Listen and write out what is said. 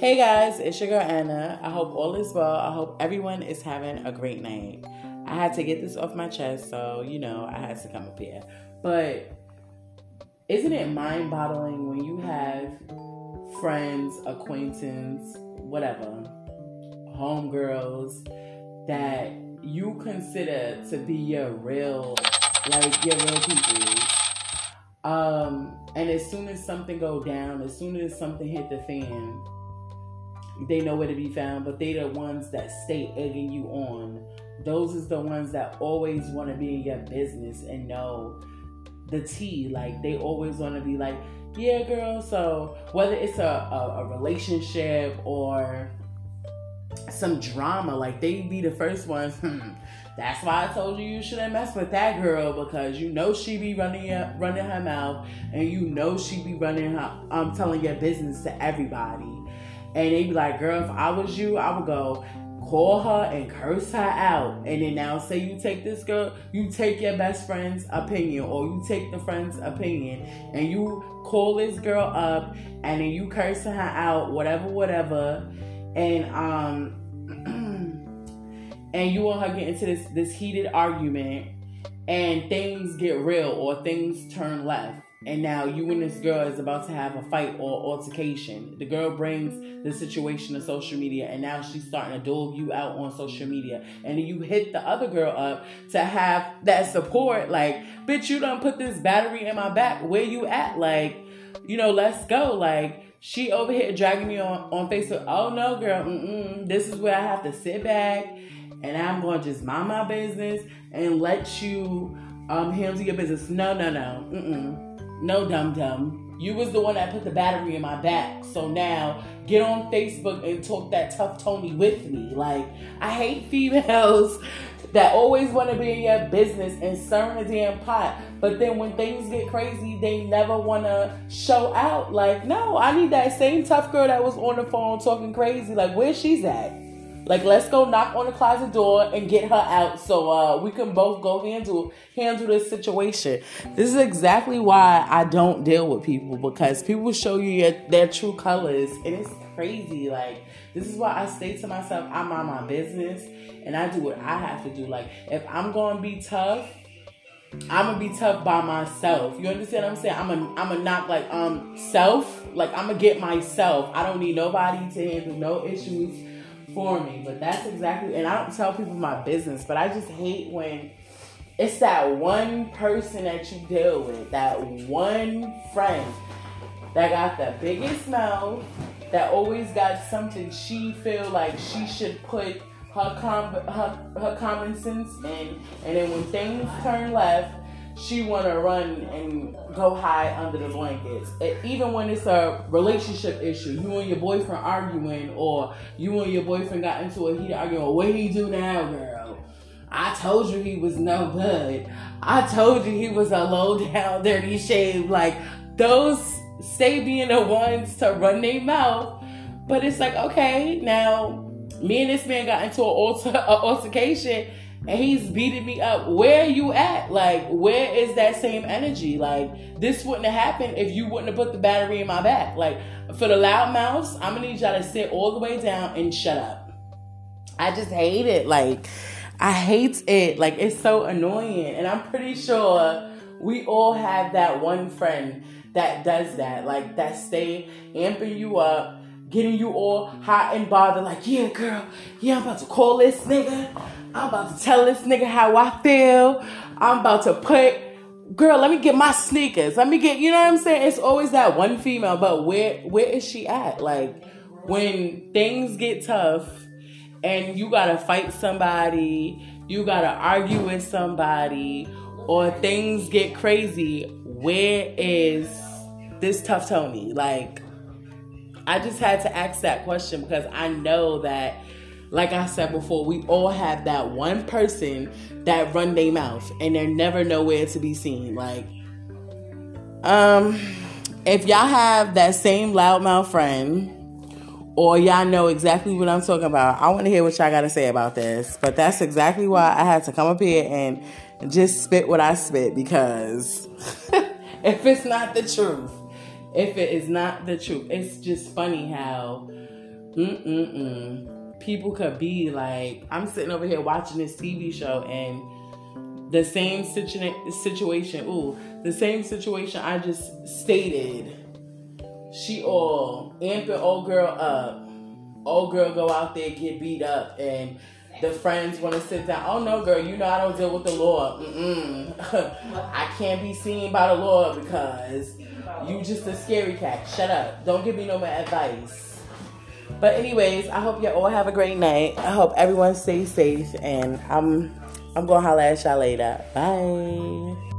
Hey guys, it's your girl Anna. I hope all is well. I hope everyone is having a great night. I had to get this off my chest, so you know I had to come up here. But isn't it mind boggling when you have friends, acquaintance, whatever, homegirls that you consider to be your real, like your real people? Um, and as soon as something go down, as soon as something hit the fan, they know where to be found, but they the ones that stay egging you on. Those is the ones that always want to be in your business and know the tea. Like they always want to be like, yeah, girl. So whether it's a, a, a relationship or some drama, like they be the first ones. Hmm, that's why I told you you shouldn't mess with that girl because you know she be running running her mouth and you know she be running her um telling your business to everybody. And they be like, girl, if I was you, I would go call her and curse her out. And then now say you take this girl, you take your best friend's opinion or you take the friend's opinion and you call this girl up and then you curse her out, whatever, whatever. And um and you and her get into this this heated argument and things get real or things turn left and now you and this girl is about to have a fight or altercation. The girl brings the situation to social media, and now she's starting to dole you out on social media. And you hit the other girl up to have that support. Like, bitch, you don't put this battery in my back. Where you at? Like, you know, let's go. Like, she over here dragging me on, on Facebook. Oh no, girl, mm-mm. this is where I have to sit back and I'm going to just mind my business and let you um, handle your business. No, no, no. Mm-mm. No, dum dum. You was the one that put the battery in my back. So now get on Facebook and talk that tough Tony with me. Like, I hate females that always want to be in your business and stir a damn pot. But then when things get crazy, they never want to show out. Like, no, I need that same tough girl that was on the phone talking crazy. Like, where she's at? Like, let's go knock on the closet door and get her out so uh, we can both go handle handle this situation. This is exactly why I don't deal with people because people show you your, their true colors and it's crazy. Like, this is why I say to myself, I mind my business and I do what I have to do. Like, if I'm gonna be tough, I'm gonna be tough by myself. You understand what I'm saying? I'm a I'm a not like um self. Like I'm gonna get myself. I don't need nobody to handle no issues for me. But that's exactly, and I don't tell people my business, but I just hate when it's that one person that you deal with, that one friend that got the biggest mouth, that always got something she feel like she should put her com- her, her common sense in, and then when things turn left, she want to run and go hide under the blankets. even when it's a relationship issue, you and your boyfriend arguing, or you and your boyfriend got into a heated argument. What he do now, girl? I told you he was no good. I told you he was a low down, dirty shave. Like those stay being the ones to run their mouth. But it's like, okay, now me and this man got into an alter, altercation and he's beating me up. Where are you at? Like, where is that same energy? Like, this wouldn't have happened if you wouldn't have put the battery in my back. Like, for the loud mouths, I'm gonna need y'all to sit all the way down and shut up. I just hate it. Like, I hate it. Like, it's so annoying. And I'm pretty sure we all have that one friend that does that. Like, that stay amping you up getting you all hot and bothered, like, yeah, girl, yeah, I'm about to call this nigga. I'm about to tell this nigga how I feel. I'm about to put, girl, let me get my sneakers. Let me get, you know what I'm saying? It's always that one female, but where where is she at? Like when things get tough and you gotta fight somebody, you gotta argue with somebody, or things get crazy, where is this tough Tony? Like, I just had to ask that question because I know that like I said before, we all have that one person that run their mouth and they're never nowhere to be seen. Like, um, if y'all have that same loudmouth friend, or y'all know exactly what I'm talking about, I want to hear what y'all got to say about this. But that's exactly why I had to come up here and just spit what I spit because if it's not the truth, if it is not the truth, it's just funny how mm-mm-mm. People could be like, I'm sitting over here watching this TV show and the same situ- situation, ooh, the same situation I just stated. She all amping old girl up. Old girl go out there, get beat up, and the friends want to sit down. Oh no, girl, you know I don't deal with the law. I can't be seen by the law because you just a scary cat. Shut up. Don't give me no more advice. But anyways, I hope you all have a great night. I hope everyone stays safe, and I'm I'm gonna holla at y'all later. Bye.